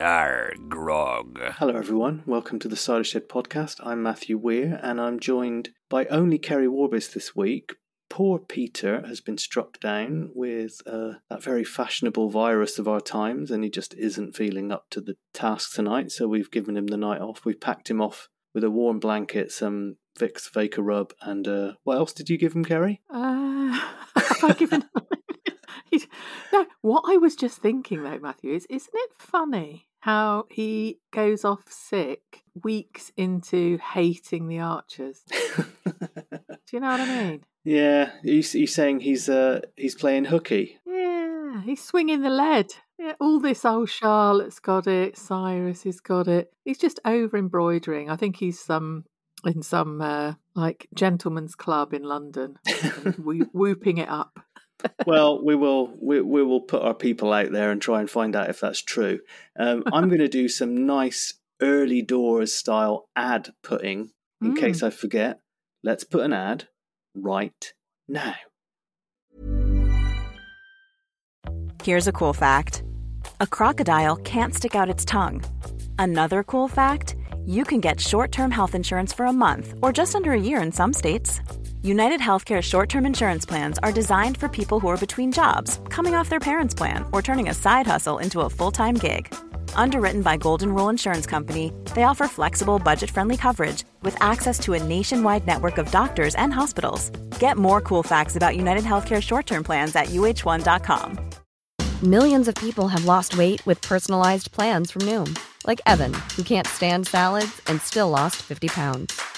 Arr, grog. Hello, everyone. Welcome to the Cider Shed podcast. I'm Matthew Weir, and I'm joined by only Keri Warbis this week. Poor Peter has been struck down with uh, that very fashionable virus of our times, and he just isn't feeling up to the task tonight. So we've given him the night off. We've packed him off with a warm blanket, some Vicks Vapor Rub, and uh, what else did you give him, Keri? Uh, have I given? He's- no, what I was just thinking though, Matthew, is isn't it funny how he goes off sick weeks into hating the Archers? Do you know what I mean? yeah, he's, he's saying he's uh, he's playing hooky. Yeah, he's swinging the lead. Yeah, all this. old Charlotte's got it. Cyrus has got it. He's just over embroidering. I think he's um in some uh, like gentleman's club in London, whooping it up. Well, we will we, we will put our people out there and try and find out if that's true. Um, I'm going to do some nice early doors style ad putting in Mm. case I forget. Let's put an ad right now. Here's a cool fact a crocodile can't stick out its tongue. Another cool fact you can get short term health insurance for a month or just under a year in some states. United Healthcare short term insurance plans are designed for people who are between jobs, coming off their parents' plan, or turning a side hustle into a full time gig. Underwritten by Golden Rule Insurance Company, they offer flexible, budget friendly coverage with access to a nationwide network of doctors and hospitals. Get more cool facts about United Healthcare short term plans at uhone.com. Millions of people have lost weight with personalized plans from Noom, like Evan, who can't stand salads and still lost 50 pounds.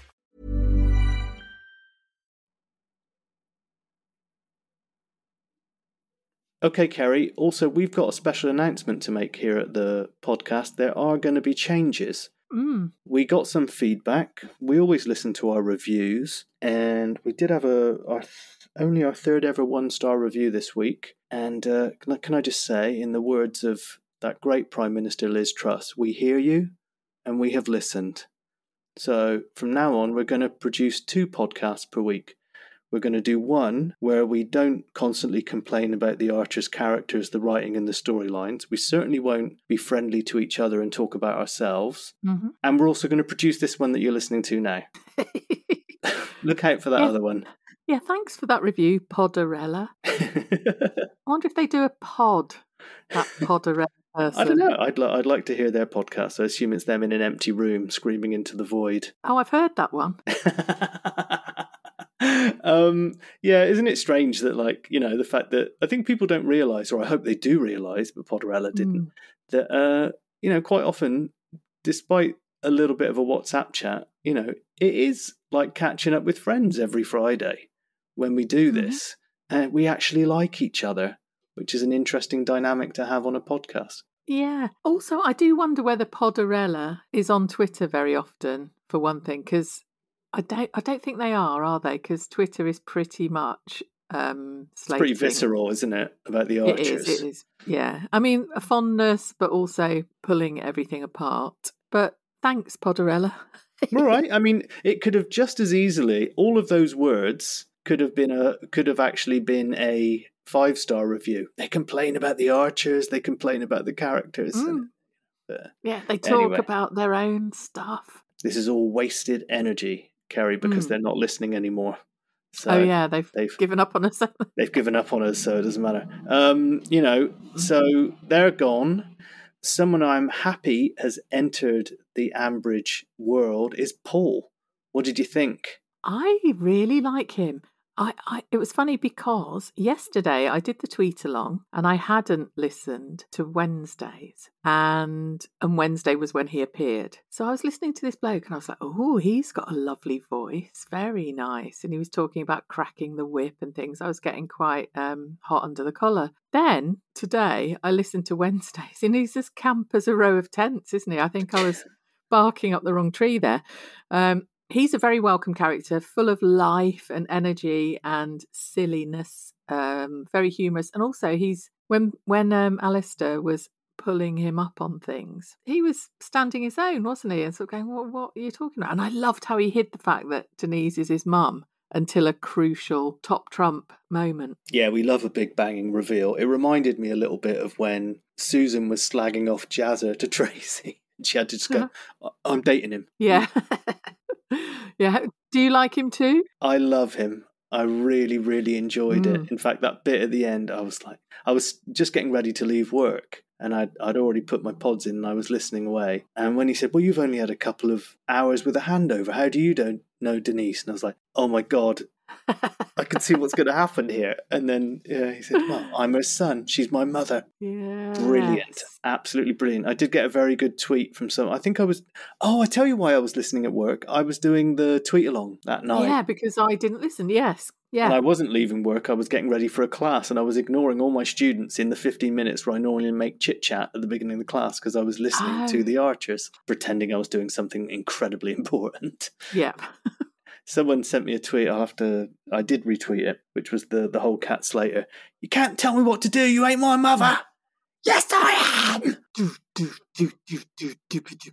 Okay, Kerry. Also, we've got a special announcement to make here at the podcast. There are going to be changes. Mm. We got some feedback. We always listen to our reviews, and we did have a our th- only our third ever one star review this week. And uh, can, I, can I just say, in the words of that great Prime Minister Liz Truss, we hear you, and we have listened. So from now on, we're going to produce two podcasts per week. We're going to do one where we don't constantly complain about the Archer's characters, the writing, and the storylines. We certainly won't be friendly to each other and talk about ourselves. hmm And we're also going to produce this one that you're listening to now. Look out for that Yeah. other one. yeah, thanks for that review, Podarella. I wonder if they do a pod, that Podarella person. I don't know. I'd, li- I'd like to hear their podcast. I assume it's them in an empty room screaming into the void. Oh, I've heard that one. um, yeah, isn't it strange that, like, you know, the fact that I think people don't realize, or I hope they do realize, but Podarella didn't, Mm. that, uh, you know, quite often, despite a little bit of a WhatsApp chat, you know, it is like catching up with friends every Friday when we do Mhm. this. And we actually like each other, which is an interesting dynamic to have on a podcast. Yeah. Also, I do wonder whether Podarella is on Twitter very often, for one thing, because I don't, I don't think they are, are they? Because Twitter is pretty much um, It's pretty visceral, isn't it, about the archers? is. It is. Yeah. I mean, a fondness, but also pulling everything apart. But thanks, Podarella. All right. I mean, it could have just as easily all of those words could have been a could have actually been a five star review. They complain about the archers. They complain about the characters. and, uh, Yeah, they talk Anyway. about their own stuff. this is all wasted energy, Keri, because Mm. they're not listening anymore. So oh yeah, they've, they've given up on us. they've given up on us, so it doesn't matter. Um, you know, so they're gone. Someone I'm happy has entered the Ambridge world is Paul. What did you think? I really like him. I, I it was funny because yesterday I did the tweet along and I hadn't listened to Wednesdays and and Wednesday was when he appeared. So I was listening to this bloke and I was like, oh, he's got a lovely voice, very nice. And he was talking about cracking the whip and things. I was getting quite um, hot under the collar. Then today I listened to Wednesdays and he's as camp as a row of tents, isn't he? I think I was barking up the wrong tree there. Um, he's a very welcome character, full of life and energy and silliness. Um, very humorous, and also he's when when um, Alistair was pulling him up on things, he was standing his own, wasn't he? And sort of going, "What, what are you talking about?" And I loved how he hid the fact that Denise is his mum until a crucial top trump moment. Yeah, we love a big banging reveal. It reminded me a little bit of when Susan was slagging off Jazzer to Tracy. She had to just go, I'm dating him. Yeah. yeah. Do you like him too? I love him. I really, really enjoyed Mm. it. In fact, that bit at the end, I was like, I was just getting ready to leave work and I'd, I'd already put my pods in and I was listening away. And when he said, Well, you've only had a couple of hours with a handover, how do you don't know Denise? And I was like, Oh my God, I can see what's going to happen here. And then yeah, he said, Well, I'm her son. She's my mother. yeah. Brilliant. Absolutely brilliant. I did get a very good tweet from some. I think I was. Oh, I tell you why I was listening at work. I was doing the tweet along that night. Yeah, because I didn't listen. Yes. And I wasn't leaving work. I was getting ready for a class, and I was ignoring all my students in the 15 minutes where I normally make chit chat at the beginning of the class because I was listening Oh. to the Archers, pretending I was doing something incredibly important. Yeah. Someone sent me a tweet. I'll have to. I did retweet it, which was the the whole Kat Slater. You can't tell me what to do. You ain't my mother. Yes, I am. Do, do, do, do, do, do, do.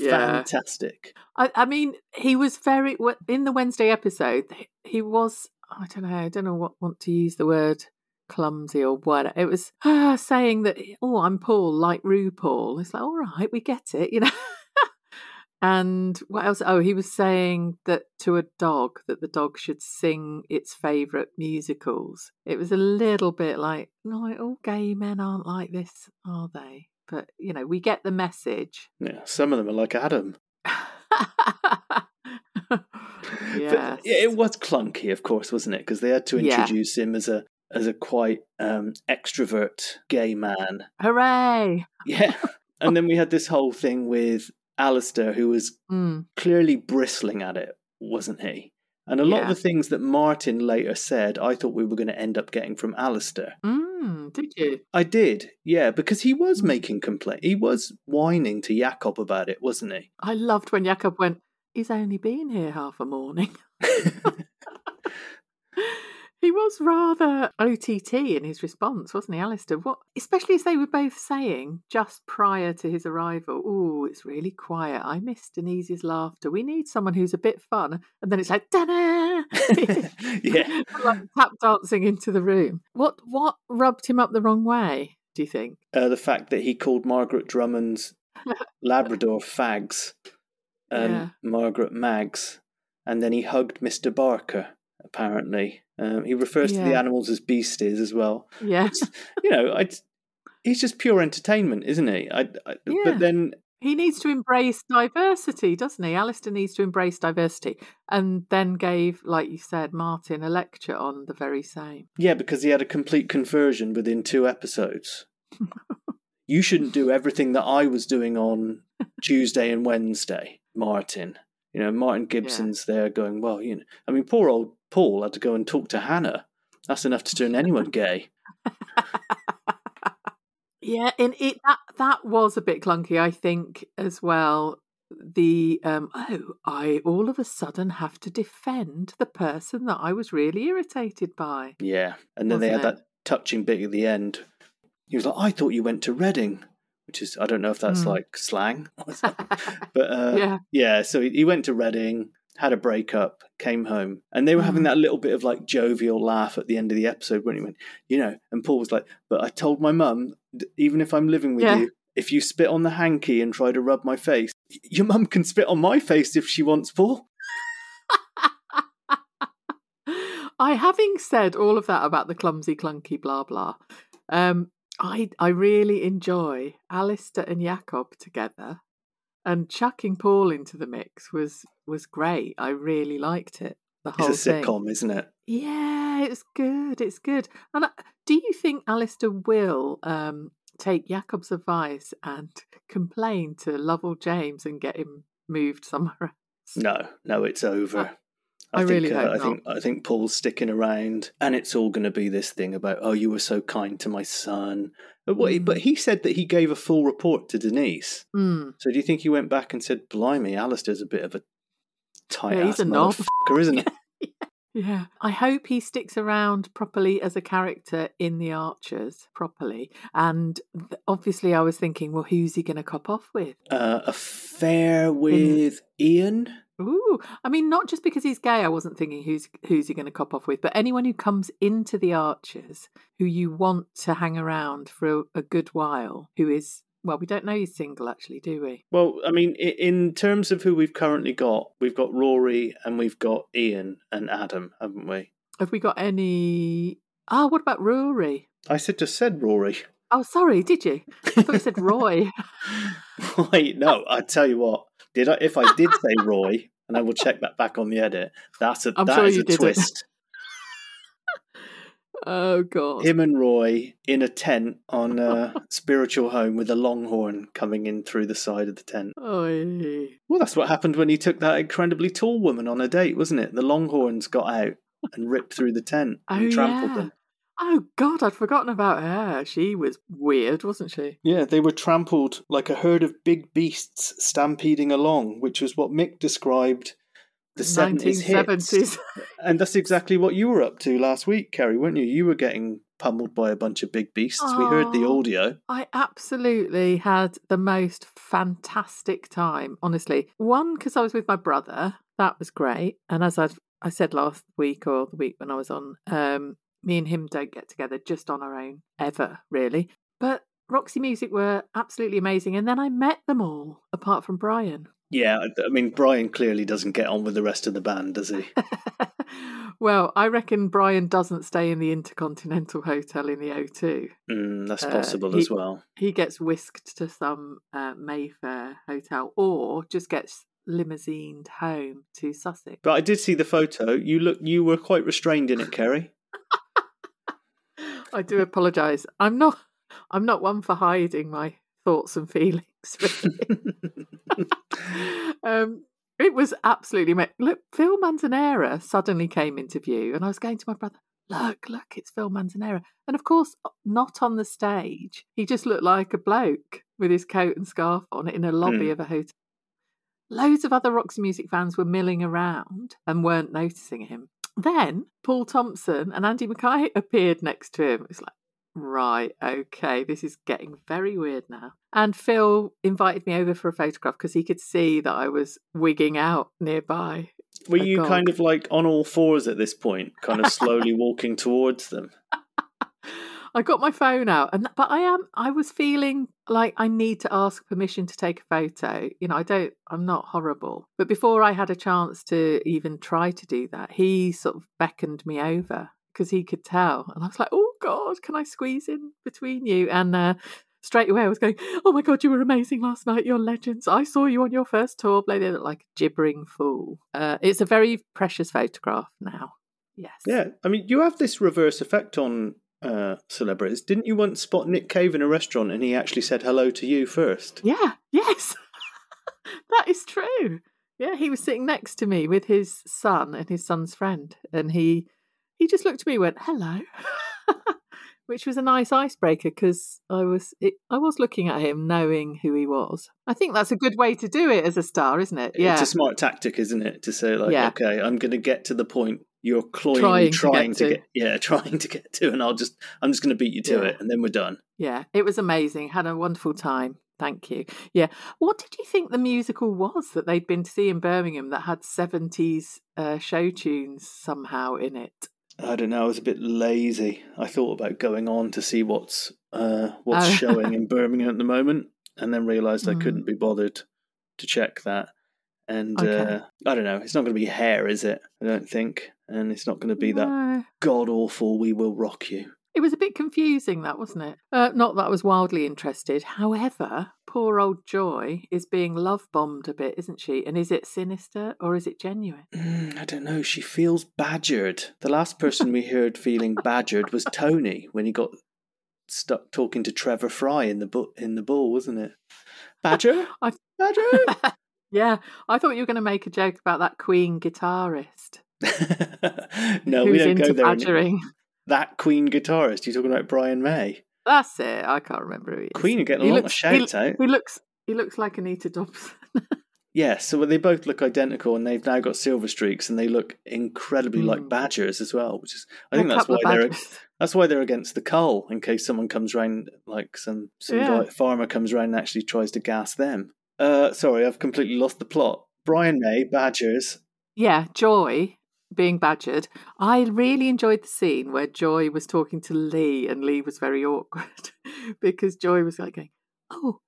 Yeah. Fantastic. I, I mean, he was very in the Wednesday episode. he- He was. I don't know. I don't know what want to use the word clumsy or what. It was ah, saying that. Oh, I'm Paul, like RuPaul. It's like, all right, we get it, you know. and what else? Oh, he was saying that to a dog that the dog should sing its favourite musicals. It was a little bit like, no, all gay men aren't like this, are they? But you know, we get the message. Yeah, some of them are like Adam. Yes. yeah, it was clunky, of course, wasn't it? Because they had to Yeah. introduce him as a as a quite um, extrovert gay man. Hooray! Yeah, and then we had this whole thing with Alistair, who was Mm. clearly bristling at it, wasn't he? And a lot Yeah. of the things that Martin later said, I thought we were going to end up getting from Alistair. Mm, did you? I did, yeah, because he was Mm. making complaint. He was whining to Jakob about it, wasn't he? I loved when Jakob went, he's only been here half a morning. he was rather OTT in his response, wasn't he, Alistair? What, especially as they were both saying just prior to his arrival, oh, it's really quiet. I miss Denise's laughter. We need someone who's a bit fun. And then it's like, ta-da! yeah. like tap dancing into the room. What what rubbed him up the wrong way, do you think? uh, the fact that he called Margaret Drummond's Labrador fags and Yeah. Margaret mags, and then he hugged Mr. Barker. Apparently, um, he refers to the animals as beasties as well. Yeah. You know, I, he's just pure entertainment, isn't he? I, I, Yeah. But then, He needs to embrace diversity, doesn't he? Alistair needs to embrace diversity. And then gave, like you said, Martin a lecture on the very same. yeah, because he had a complete conversion within two episodes. you shouldn't do everything that I was doing on Tuesday and Wednesday, Martin. You know, Martin Gibson's there going, well, you know, I mean, poor old Paul had to go and talk to Hannah. That's enough to turn anyone gay. Yeah, and it that that was a bit clunky, I think, as well. The um oh, I all of a sudden have to defend the person that I was really irritated by. Yeah. And then they had Wasn't that touching bit at the end. He was like, I thought you went to Reading, which is, I don't know if that's Hmm. like slang. but uh, yeah. Yeah, so he, he went to Reading, had a breakup, came home, and they were having Mm. that little bit of like jovial laugh at the end of the episode when he went, you know, and Paul was like, "But I told my mum, even if I'm living with Yeah. you, if you spit on the hanky and try to rub my face, your mum can spit on my face if she wants, Paul." I having said all of that about the clumsy clunky blah blah, um, I I really enjoy Alistair and Jakob together, and chucking Paul into the mix was was great. I really liked it. The whole It's a thing. sitcom, isn't it? Yeah, it's good. It's good. And uh, do you think Alistair will um, take Jakob's advice and complain to Lovell James and get him moved somewhere else? No, no, it's over. I think, really uh, hope I not. think I think Paul's sticking around, and it's all going to be this thing about oh, you were so kind to my son. But, what, Mm. but he said that he gave a full report to Denise. Mm. So do you think he went back and said, "Blimey, Alistair's a bit of a Tight Yeah, he's ass motherfucker, isn't he? Yeah. I hope he sticks around properly as a character in The Archers, properly. And th- obviously, I was thinking, well, who's he going to cop off with? Uh, affair with Ian. Ooh, I mean, not just because he's gay. I wasn't thinking who's who's he going to cop off with, but anyone who comes into the Archers who you want to hang around for a, a good while, who is well, we don't know he's single actually, do we? Well, I mean, in terms of who we've currently got, we've got Rory and we've got Ian and Adam, haven't we? Have we got any? Ah, what about Rory? I said just said Rory. Oh, sorry, did you? I thought you said Roy. Wait, no. I tell you what. Did I? If I did say Roy, and I will check that back on the edit. That's a I'm that sure is a twist. oh God. Him and Roy in a tent on a spiritual home with a longhorn coming in through the side of the tent. Oy. Well, that's what happened when he took that incredibly tall woman on a date, wasn't it? The longhorns got out and ripped through the tent and Oh, trampled yeah. them. Oh God, I'd forgotten about her. She was weird, wasn't she? Yeah, they were trampled like a herd of big beasts stampeding along, which was what Mick described the 70s hits. 1970s. And that's exactly what you were up to last week, Keri, weren't you? You were getting pummeled by a bunch of big beasts. We heard the audio. I absolutely had the most fantastic time, honestly. One, because I was with my brother. That was great. And as I've, I said last week or the week when I was on, um, me and him don't get together just on our own ever, really. But Roxy Music were absolutely amazing. And then I met them all, apart from Brian. Yeah, I mean, Brian clearly doesn't get on with the rest of the band, does he? well, I reckon Brian doesn't stay in the Intercontinental Hotel in the O2. Mm, that's Uh, possible he- as well. he gets whisked to some uh, Mayfair hotel or just gets limousined home to Sussex. But I did see the photo. You look, you were quite restrained in it, Keri. I do apologise. I'm not. I'm not one for hiding my thoughts and feelings. Really. um, it was absolutely. Ma- look, Phil Manzanera suddenly came into view, and I was going to my brother. Look, look, it's Phil Manzanera, and of course, not on the stage. He just looked like a bloke with his coat and scarf on in a lobby Hmm. of a hotel. Loads of other Roxy Music fans were milling around and weren't noticing him. Then Paul Thompson and Andy Mackay appeared next to him. It's like, right, okay, this is getting very weird now. And Phil invited me over for a photograph because he could see that I was wigging out nearby. Were you kind of like on all fours at this point, kind of slowly walking towards them? I got my phone out, and but I am. I was feeling like I need to ask permission to take a photo. You know, I don't. I'm not horrible, but before I had a chance to even try to do that, he sort of beckoned me over because he could tell, and I was like, "Oh God, can I squeeze in between you?" And uh, straight away, I was going, "Oh my God, you were amazing last night. You're legends. I saw you on your first tour. There like a gibbering fool." Uh, it's a very precious photograph now. Yes. Yeah, I mean, you have this reverse effect on uh, celebrities. Didn't you once spot Nick Cave in a restaurant and he actually said hello to you first? Yeah, yes. that is true. Yeah, he was sitting next to me with his son and his son's friend, and he he just looked at me and went, "Hello." Which was a nice icebreaker because I was it, I was looking at him knowing who he was. I think that's a good way to do it as a star, isn't it? Yeah, It's a smart tactic, isn't it? To say, like, Yeah. okay, I'm going to get to the point you're cloying, Trying to trying get to to. get, yeah, trying to get to, and I'll just, I'm just going to beat you to Yeah. it, and then we're done. yeah. It was amazing. Had a wonderful time. Thank you. Yeah. What did you think the musical was that they'd been to see in Birmingham that had seventies uh, show tunes somehow in it? I don't know. I was a bit lazy. I thought about going on to see what's uh, what's Oh. showing in Birmingham at the moment, and then realised I Mm. couldn't be bothered to check that. And Okay. uh, I don't know. It's not going to be hair, is it? I don't think. And it's not going to be that god awful. We will rock you. It was a bit confusing, that wasn't it? Uh, not that I was wildly interested. However, poor old Joy is being love bombed a bit, isn't she? And is it sinister or is it genuine? Mm, I don't know. She feels badgered. The last person we heard feeling badgered was Tony when he got stuck talking to Trevor Fry in the bu- in the bull, wasn't it? Badger, badger. yeah, I thought you were going to make a joke about that Queen guitarist. no, who's we don't go there. badgering. That Queen guitarist. You're talking about Brian May. That's it. I can't remember who he is. Queen are getting a He lot of looks- shouts he, out. He looks. He looks like Anita Dobson. Yeah, so they both look identical, and they've now got silver streaks, and they look incredibly like Mm. badgers as well. Which is, I A think that's why they're that's why they're against the cull in case someone comes round, like some some Yeah. farmer comes round and actually tries to gas them. Uh, sorry, I've completely lost the plot. Brian May, badgers. Yeah, Joy being badgered. I really enjoyed the scene where Joy was talking to Lee and Lee was very awkward because Joy was like going, Oh,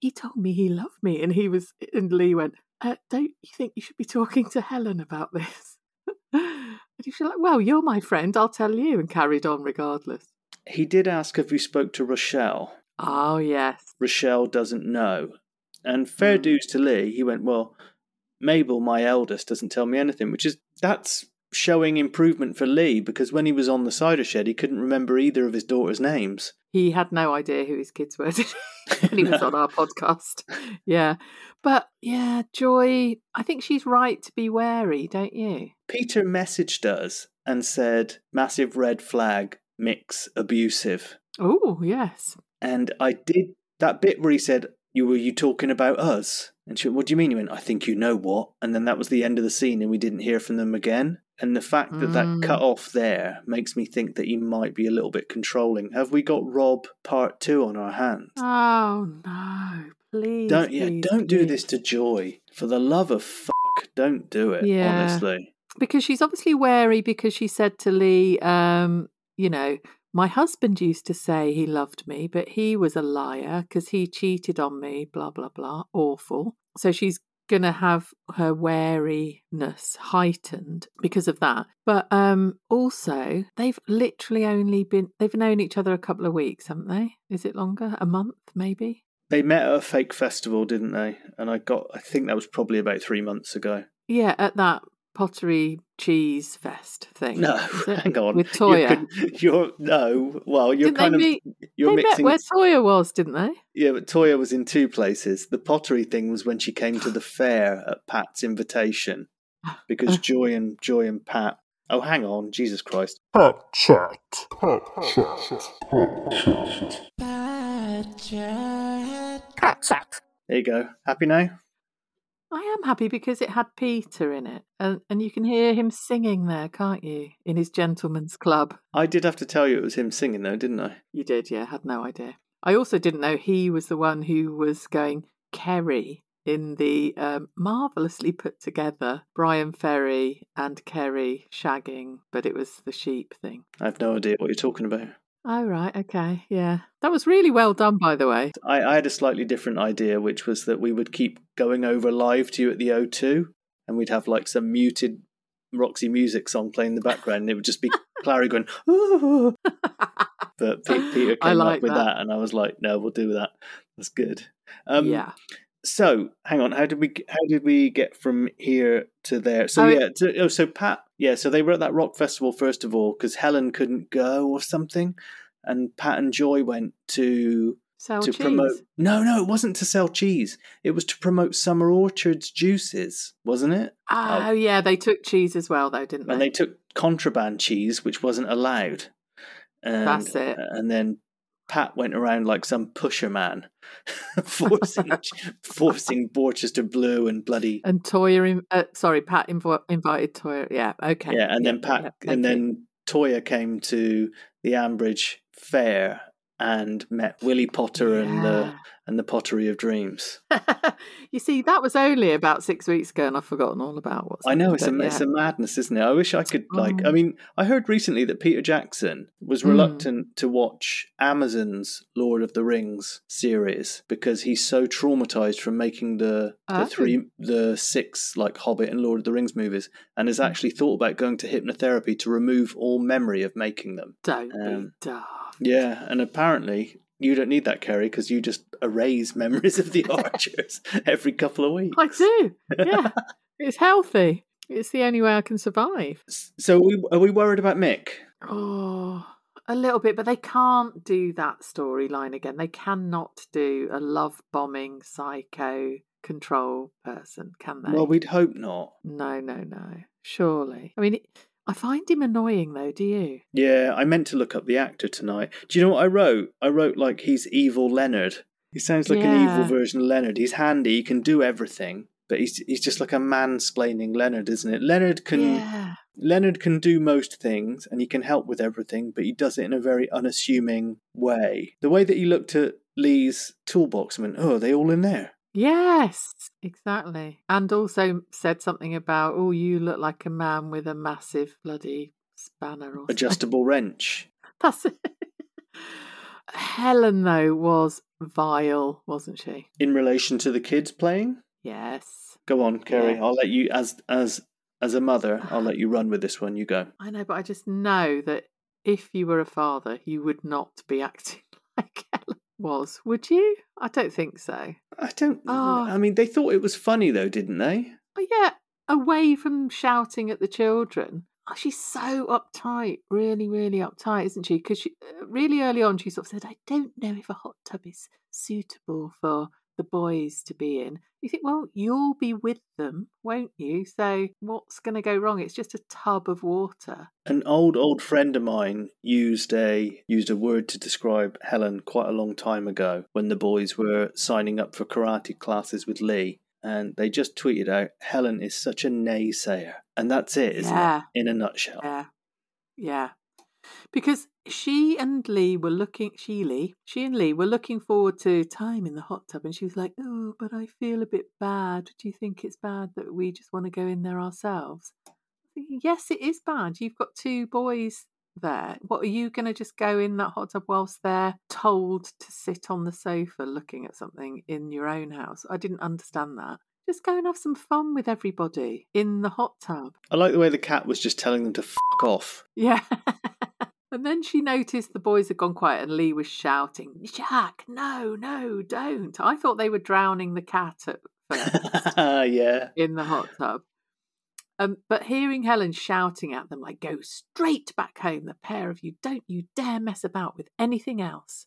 he told me he loved me. And he was, and Lee went, uh, Don't you think you should be talking to Helen about this? and she was like, Well, you're my friend. I'll tell you. And carried on regardless. He did ask if we spoke to Rochelle. Oh, yes. Rochelle doesn't know. And fair Mm. dues to Lee, he went, Well, Mabel, my eldest, doesn't tell me anything, which is that's showing improvement for Lee because when he was on the cider shed, he couldn't remember either of his daughter's names. He had no idea who his kids were he? when he was No. on our podcast. Yeah. But yeah, Joy, I think she's right to be wary, don't you? Peter messaged us and said, Massive red flag, Mick's abusive. Oh, yes. And I did that bit where he said, You were you talking about us? And she went, What do you mean? He went, I think you know what. And then that was the end of the scene and we didn't hear from them again. And the fact that that Mm. cut off there makes me think that he might be a little bit controlling. Have we got Rob part two on our hands? Oh, no. Please. don't yeah, please, don't do please. this to Joy. For the love of fuck, don't do it, Yeah. honestly. Because she's obviously wary because she said to Lee, um, you know, my husband used to say he loved me, but he was a liar because he cheated on me, blah, blah, blah. Awful. So she's going to have her wariness heightened because of that. But um also, they've literally only been, they've known each other a couple of weeks, haven't they? Is it longer? A month, maybe? They met at a fake festival, didn't they? And I got I think that was probably about three months ago. Yeah, at that pottery cheese fest thing. No, hang on. With You're, Toyah. you're no. Well, you're Didn't kind they of meet? you're they mixing. met where Toyah was, didn't they? Yeah, but Toyah was in two places. The pottery thing was when she came to the fair at Pat's invitation, because Joy and Joy and Pat. Oh, hang on, Jesus Christ! Pet chat. Pet chat. Pet chat. Pet chat. There you go. Happy now? I am happy because it had Peter in it, and and you can hear him singing there, can't you? In his gentleman's club. I did have to tell you it was him singing though, didn't I? You did, yeah. Had no idea. I also didn't know he was the one who was going Keri in the um, marvelously put together Bryan Ferry and Keri shagging, but it was the sheep thing. I have no idea what you're talking about. Oh right, okay, yeah. That was really well done, by the way. I, I had a slightly different idea, which was that we would keep going over live to you at the O2, and we'd have like some muted Roxy music song playing in the background, and it would just be Clary going, "Ooh." But Pe- Peter came like up with that. that. and I was like, "No, we'll do that. That's good." Um, yeah. So, hang on. How did we how did we get from here to there? So Oh, yeah. So, oh, so Pat. Yeah. So they were at that rock festival first of all because Helen couldn't go or something, and Pat and Joy went to Sell to cheese. promote. No, no, it wasn't to sell cheese. It was to promote Summer Orchard's juices, wasn't it? Oh, uh, yeah, they took cheese as well, though, didn't they? And they took contraband cheese, which wasn't allowed. And, That's it. And then Pat went around like some pusher man, forcing forcing Borchester Blue and bloody And Toyah, in, uh, sorry, Pat invo- invited Toyah. Yeah, okay. yeah, and then Pat yeah, and you. then Toyah came to the Ambridge Fair and met Willie Potter and the Yeah. And the Pottery of Dreams. you see, that was only about six weeks ago, and I've forgotten all about what's. I know it's a but it's a madness, isn't it? I wish I could like. I Oh. mean, I heard recently that Peter Jackson was Hmm. reluctant to watch Amazon's Lord of the Rings series because he's so traumatized from making the the Oh. three the six like Hobbit and Lord of the Rings movies, and has actually thought about going to hypnotherapy to remove all memory of making them. Don't um, be daft. Yeah, and apparently. You don't need that, Keri, because you just erase memories of the Archers every couple of weeks. I do. Yeah, it's healthy. It's the only way I can survive. So, are we, are we worried about Mick? Oh, a little bit, but they can't do that storyline again. They cannot do a love bombing psycho control person, can they? Well, we'd hope not. No, no, no. Surely. I mean, I find him annoying, though. Do you? Yeah, I meant to look up the actor tonight. Do you know what I wrote? I wrote like he's evil Leonard. He sounds like an evil version of Leonard. He's handy, he can do everything, but he's he's just like a mansplaining Leonard, isn't it? Leonard can yeah. Leonard can do most things and he can help with everything, but he does it in a very unassuming way. The way that he looked at Lee's toolbox went, "Oh, are they all in there?" Yes, exactly. And also said something about, oh, you look like a man with a massive bloody spanner or something. Adjustable wrench. That's it. Helen, though, was vile, wasn't she? In relation to the kids playing, Yes. go on, Keri. I'll let you as as as a mother. I'll let you run with this one. You go. I know, but I just know that if you were a father, you would not be acting like Helen was, would you? I don't think so. I don't. Oh. I mean, they thought it was funny though, didn't they? Oh, yeah, away from shouting at the children. Oh, she's so uptight, really, really uptight, isn't she? Because she, uh, really early on, she sort of said, I don't know if a hot tub is suitable for the boys to be in. You think, well, you'll be with them, won't you? So what's going to go wrong? It's just a tub of water. An old old friend of mine used a used a word to describe Helen quite a long time ago when the boys were signing up for karate classes with Lee, and they just tweeted out, "Helen is such a naysayer," and that's it, isn't Yeah. it? In a nutshell. Yeah. Yeah. Because she and Lee were looking, she, Lee, she and Lee were looking forward to time in the hot tub. And she was like, Oh, but I feel a bit bad. Do you think it's bad that we just want to go in there ourselves? Thinking, yes, it is bad. You've got two boys there. What are you going to just go in that hot tub whilst they're told to sit on the sofa looking at something in your own house? I didn't understand that. Just go and have some fun with everybody in the hot tub. I like the way the cat was just telling them to fuck off. Yeah. and then she noticed the boys had gone quiet and Lee was shouting, Jack, no, no, don't. I thought they were drowning the cat at first yeah. in the hot tub. Um, but hearing Helen shouting at them, like, go straight back home, the pair of you, don't you dare mess about with anything else.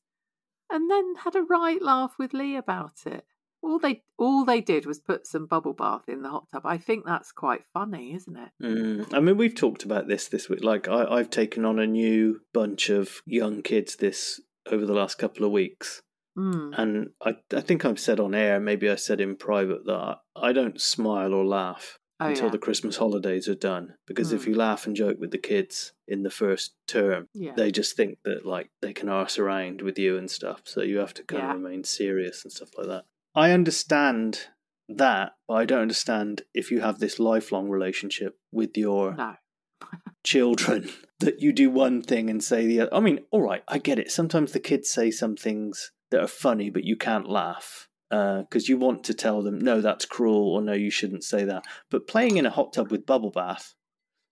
And then had a right laugh with Lee about it. All they all they did was put some bubble bath in the hot tub. I think that's quite funny, isn't it? Mm. I mean, we've talked about this this week. Like, I, I've taken on a new bunch of young kids this over the last couple of weeks, Mm. and I, I think I've said on air, maybe I said in private that I, I don't smile or laugh Oh, until yeah. the Christmas holidays are done. Because if Mm. you laugh and joke with the kids in the first term, Yeah. they just think that like they can arse around with you and stuff. So you have to kind Yeah. of remain serious and stuff like that. I understand that, but I don't understand if you have this lifelong relationship with your No. children that you do one thing and say the other. I mean, all right, I get it. Sometimes the kids say some things that are funny, but you can't laugh uh, because you want to tell them, no, that's cruel, or no, you shouldn't say that. But playing in a hot tub with bubble bath,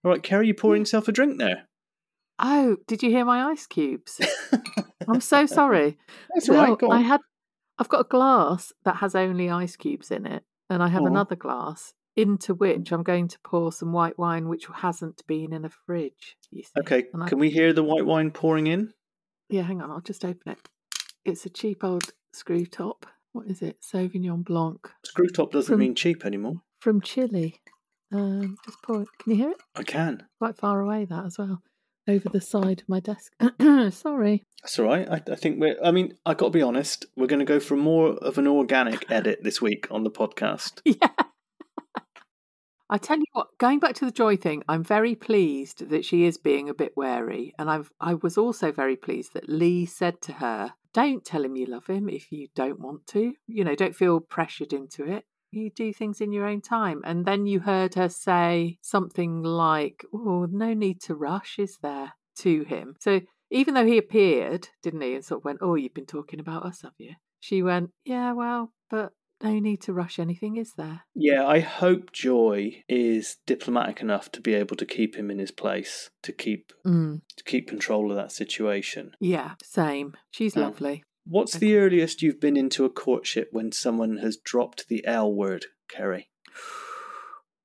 all right, Keri, you pouring mm. yourself a drink there. Oh, did you hear my ice cubes? I'm so sorry. That's all right. I had I've got a glass that has only ice cubes in it, and I have Oh. another glass into which I'm going to pour some white wine which hasn't been in a fridge. Okay, I- can we hear the white wine pouring in? Yeah, hang on, I'll just open it. It's a cheap old screw top. What is it? Sauvignon Blanc Screw top doesn't From- mean cheap anymore. from Chile. Um, just pour it. Can you hear it? I can. Quite far away, that as well. Over the side of my desk. Sorry. That's all right. I, I think we're. I mean, I got to be honest. We're going to go for more of an organic edit this week on the podcast. Yeah. I tell you what, going back to the joy thing, I'm very pleased that she is being a bit wary. And I've I was also very pleased that Lee said to her, Don't tell him you love him if you don't want to. You know, don't feel pressured into it. You do things in your own time. And then you heard her say something like, Oh, no need to rush, is there? to him. So even though he appeared, didn't he, and sort of went, Oh, you've been talking about us, have you? She went, Yeah, well, but no need to rush anything, is there? Yeah, I hope Joy is diplomatic enough to be able to keep him in his place, to keep Mm. to keep control of that situation. Yeah, same. She's Oh. lovely. What's the earliest you've been into a courtship when someone has dropped the L word, Keri?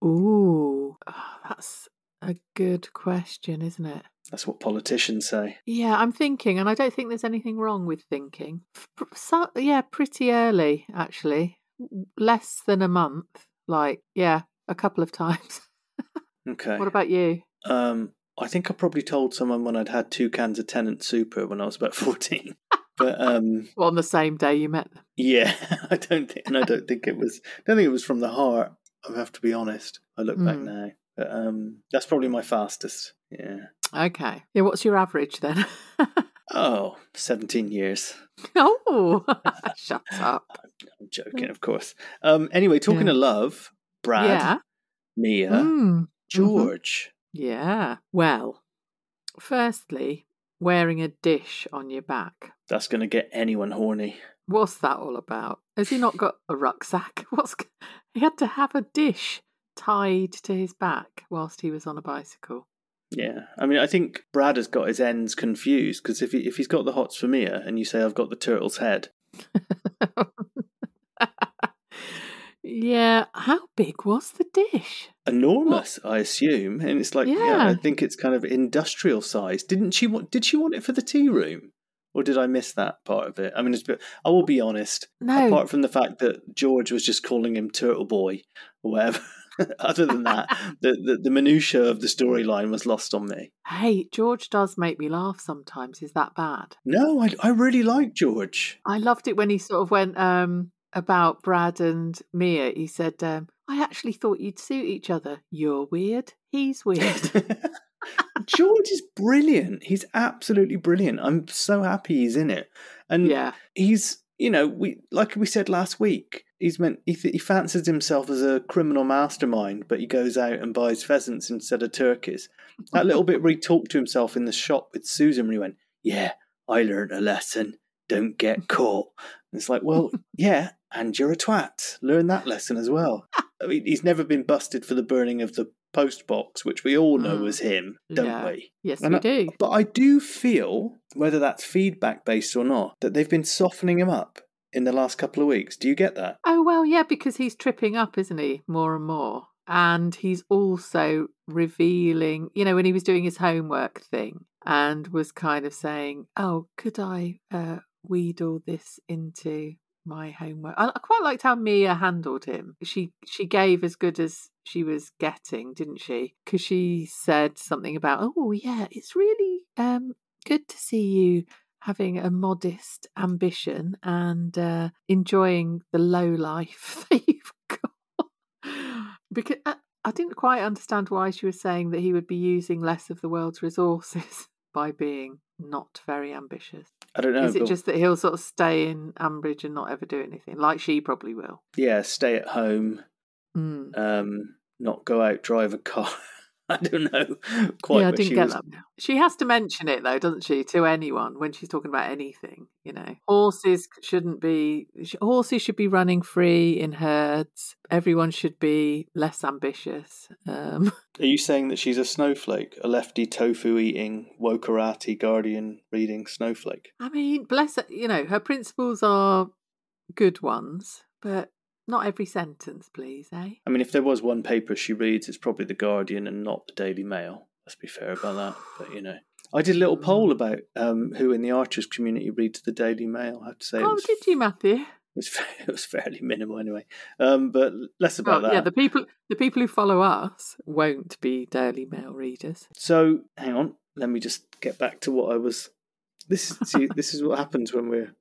Ooh, oh, that's a good question, isn't it? That's what politicians say. Yeah, I'm thinking, and I don't think there's anything wrong with thinking. So, yeah, pretty early, actually. Less than a month. Like, yeah, a couple of times. Okay. What about you? Um, I think I probably told someone when I'd had two cans of Tennent's Super when I was about fourteen. But um, Well, on the same day you met them. yeah, I don't think, and I don't think it was. I don't think it was from the heart. I have to be honest. I look back Mm. now, but um, that's probably my fastest. Yeah. Okay. Yeah, what's your average then? Oh, 17 years. oh, shut up. I'm joking, of course. Um, anyway, talking Yeah. of love, Brad, Yeah. Mia, Mm. George. Yeah. Well, firstly, wearing a dish on your back. That's going to get anyone horny. What's that all about? Has he not got a rucksack? What's he had to have a dish tied to his back whilst he was on a bicycle? Yeah, I mean, I think Brad has got his ends confused because if he, if he's got the hots for Mia and you say I've got the turtle's head, yeah. How big was the dish? enormous, I assume, and it's like yeah. Yeah. I think it's kind of industrial size. Didn't she want? Did she want it for the tea room, or did I miss that part of it? I mean, bit- I will be honest. No. Apart from the fact that George was just calling him Turtle Boy or whatever. Other than that, the, the the minutia of the storyline was lost on me. Hey, George does make me laugh sometimes. Is that bad? No, I I really like George. I loved it when he sort of went um, about Brad and Mia. He said, um, I actually thought you'd suit each other. You're weird. He's weird. George is brilliant. He's absolutely brilliant. I'm so happy he's in it. And yeah. he's, you know, we like we said last week, he's meant he, th- he fancies himself as a criminal mastermind, but he goes out and buys pheasants instead of turkeys. That little bit where he talked to himself in the shop with Susan, where he went, "Yeah, I learned a lesson. Don't get caught." And it's like, well, yeah, and you're a twat. Learn that lesson as well. I mean, he's never been busted for the burning of the post box, which we all know Mm. was him, don't Yeah. we? Yes, And we I- do. But I do feel, whether that's feedback based or not, that they've been softening him up in the last couple of weeks. Do you get that? Oh, well, yeah, because he's tripping up, isn't he? More and more. And he's also revealing, you know, when he was doing his homework thing and was kind of saying, Oh, could I uh, wheedle this into my homework? I, quite liked how Mia handled him. She she gave as good as she was getting, didn't she? Because she said something about, Oh, yeah, it's really um, good to see you having a modest ambition and uh, enjoying the low life that you've got. because I, I didn't quite understand why she was saying that he would be using less of the world's resources by being not very ambitious. I don't know. Is it just that he'll sort of stay in Ambridge and not ever do anything, like she probably will? yeah, stay at home, Mm. um, not go out, drive a car. I don't know quite. yeah, I didn't she get was- that. She has to mention it though, doesn't she, to anyone when she's talking about anything? You know, horses shouldn't be. Horses should be running free in herds. Everyone should be less ambitious. Um, Are you saying that she's a snowflake, a lefty tofu eating, wokarati guardian reading snowflake? I mean, bless her. You know, her principles are good ones, but not every sentence, please, eh? I mean, if there was one paper she reads, it's probably the Guardian and not the Daily Mail. Let's be fair about that. But you know, I did a little poll about um, who in the Archers community reads the Daily Mail. I have to say, Oh, was, did you, Matthew? It was, it was fairly minimal anyway. Um, but less about that. yeah, the people the people who follow us won't be Daily Mail readers. So hang on, let me just get back to what I was. This see, this is what happens when we're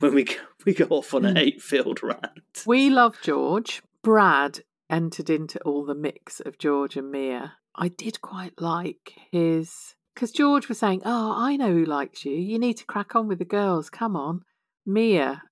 when we go- we go off on an Mm. eight field rant. We love George. Brad entered into all the mix of George and Mia. I did quite like his because George was saying, "Oh, I know who likes you. You need to crack on with the girls. Come on, Mia.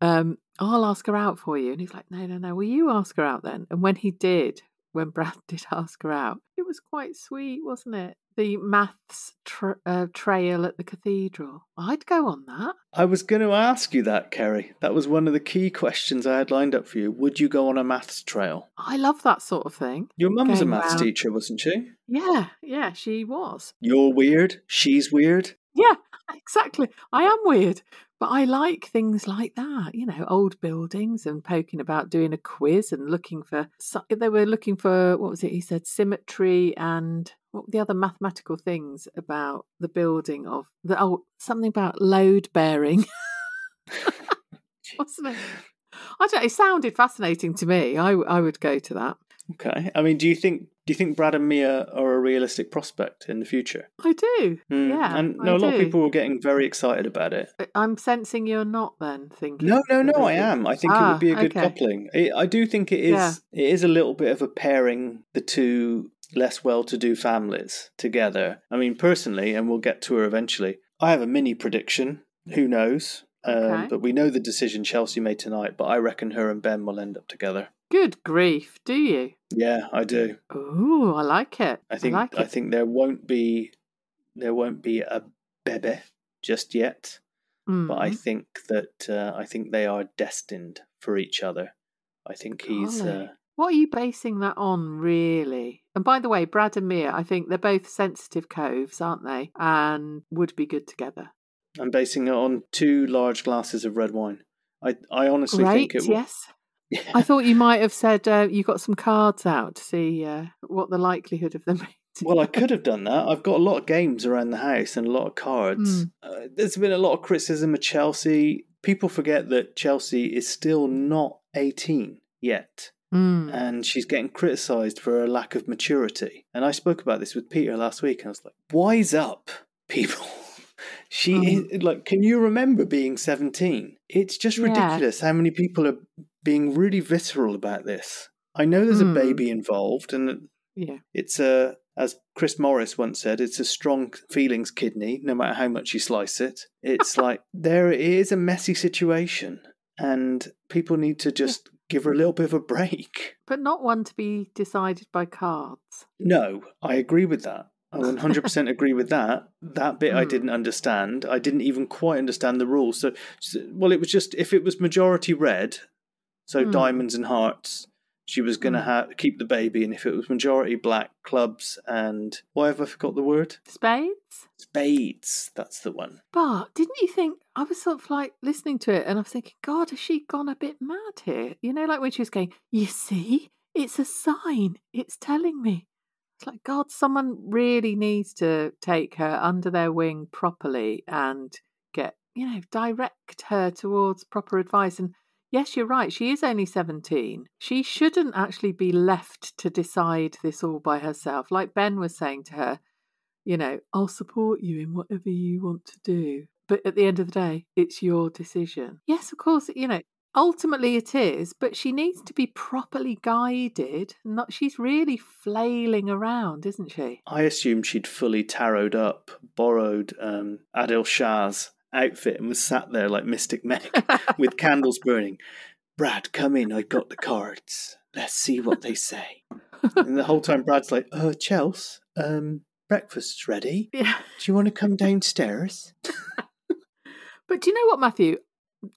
Um, I'll ask her out for you." And he's like, "No, no, no. Will you ask her out then?" And when he did, when Brad did ask her out, it was quite sweet, wasn't it? The maths tra- uh, trail at the cathedral. I'd go on that. I was going to ask you that, Keri. That was one of the key questions I had lined up for you. Would you go on a maths trail? I love that sort of thing. Your mum was a maths round- teacher, wasn't she? Yeah, yeah, she was. You're weird. She's weird. Yeah, exactly. I am weird, but I like things like that. You know, old buildings and poking about doing a quiz and looking for. They were looking for what was it? He said symmetry and what the other mathematical things about the building of the oh something about load bearing, wasn't it? I don't. It sounded fascinating to me. I I would go to that. Okay. I mean, do you think Do you think Brad and Mia are a realistic prospect in the future? I do. Hmm, Yeah. and no, a lot of people were getting very excited about it. I'm sensing you're not then thinking. No, no, no. I am. I think it Ah, would be a good okay. coupling. I I do think it is. Yeah. It is a little bit of a pairing the two less well-to-do families together. I mean, personally, and we'll get to her eventually. I have a mini prediction. Who knows? Um, Okay. but we know the decision Chelsea made tonight. But I reckon her and Ben will end up together. Good grief, do you? Yeah, I do. Ooh, I like it. I think. like I, think there won't be. There won't be a bebe just yet. but I Mm. think that uh, I think they are destined for each other. I think he's uh, What are you basing that on, really? And by the way, Brad and Mia, I think they're both sensitive coves, aren't they? And would be good together. I'm basing it on two large glasses of red wine. I I honestly Great, think it yes. I thought you might have said uh, you got some cards out to see uh, what the likelihood of them well, I could have done that. I've got a lot of games around the house and a lot of cards. Mm. Uh, there's been a lot of criticism of Chelsea. People forget that Chelsea is still not 18 yet. Mm. and she's getting criticised for her lack of maturity. And I spoke about this with Peter last week, and I was like, "Wise up, people." She Um, is like, can you remember being seventeen? It's just Yeah. ridiculous how many people are being really visceral about this. I know there's Mm. a baby involved, and Yeah. it's a, as Chris Morris once said, it's a strong feelings kidney, no matter how much you slice it. It's like there is a messy situation, and people need to just give her a little bit of a break. But not one to be decided by cards. No, I agree with that. I 100% agree with that. That bit I Hmm. didn't understand. I didn't even quite understand the rules. So- well, it was just if it was majority red, so Hmm. diamonds and hearts, she was going to Hmm. ha- keep the baby. And if it was majority black, clubs and why have I forgot the word? Spades? Spades. That's the one. But didn't you think I was sort of like listening to it and I was thinking, God, has she gone a bit mad here? You know, like when she was going, You see, it's a sign. It's telling me. It's like, God, someone really needs to take her under their wing properly and get, you know, direct her towards proper advice. And yes, you're right. She is only 17. She shouldn't actually be left to decide this all by herself. Like Ben was saying to her, you know, I'll support you in whatever you want to do. But at the end of the day, it's your decision. Yes, of course, you know, ultimately it is, but she needs to be properly guided. Not she's really flailing around, isn't she? I assumed she'd fully tarot up, borrowed um, Adil Shah's outfit, and was sat there like Mystic Meg with candles burning. Brad, come in. I got the cards. Let's see what they say. and the whole time, Brad's like, "Oh, Chels, um, breakfast's ready. Yeah. Do you want to come downstairs?" But do you know what, Matthew?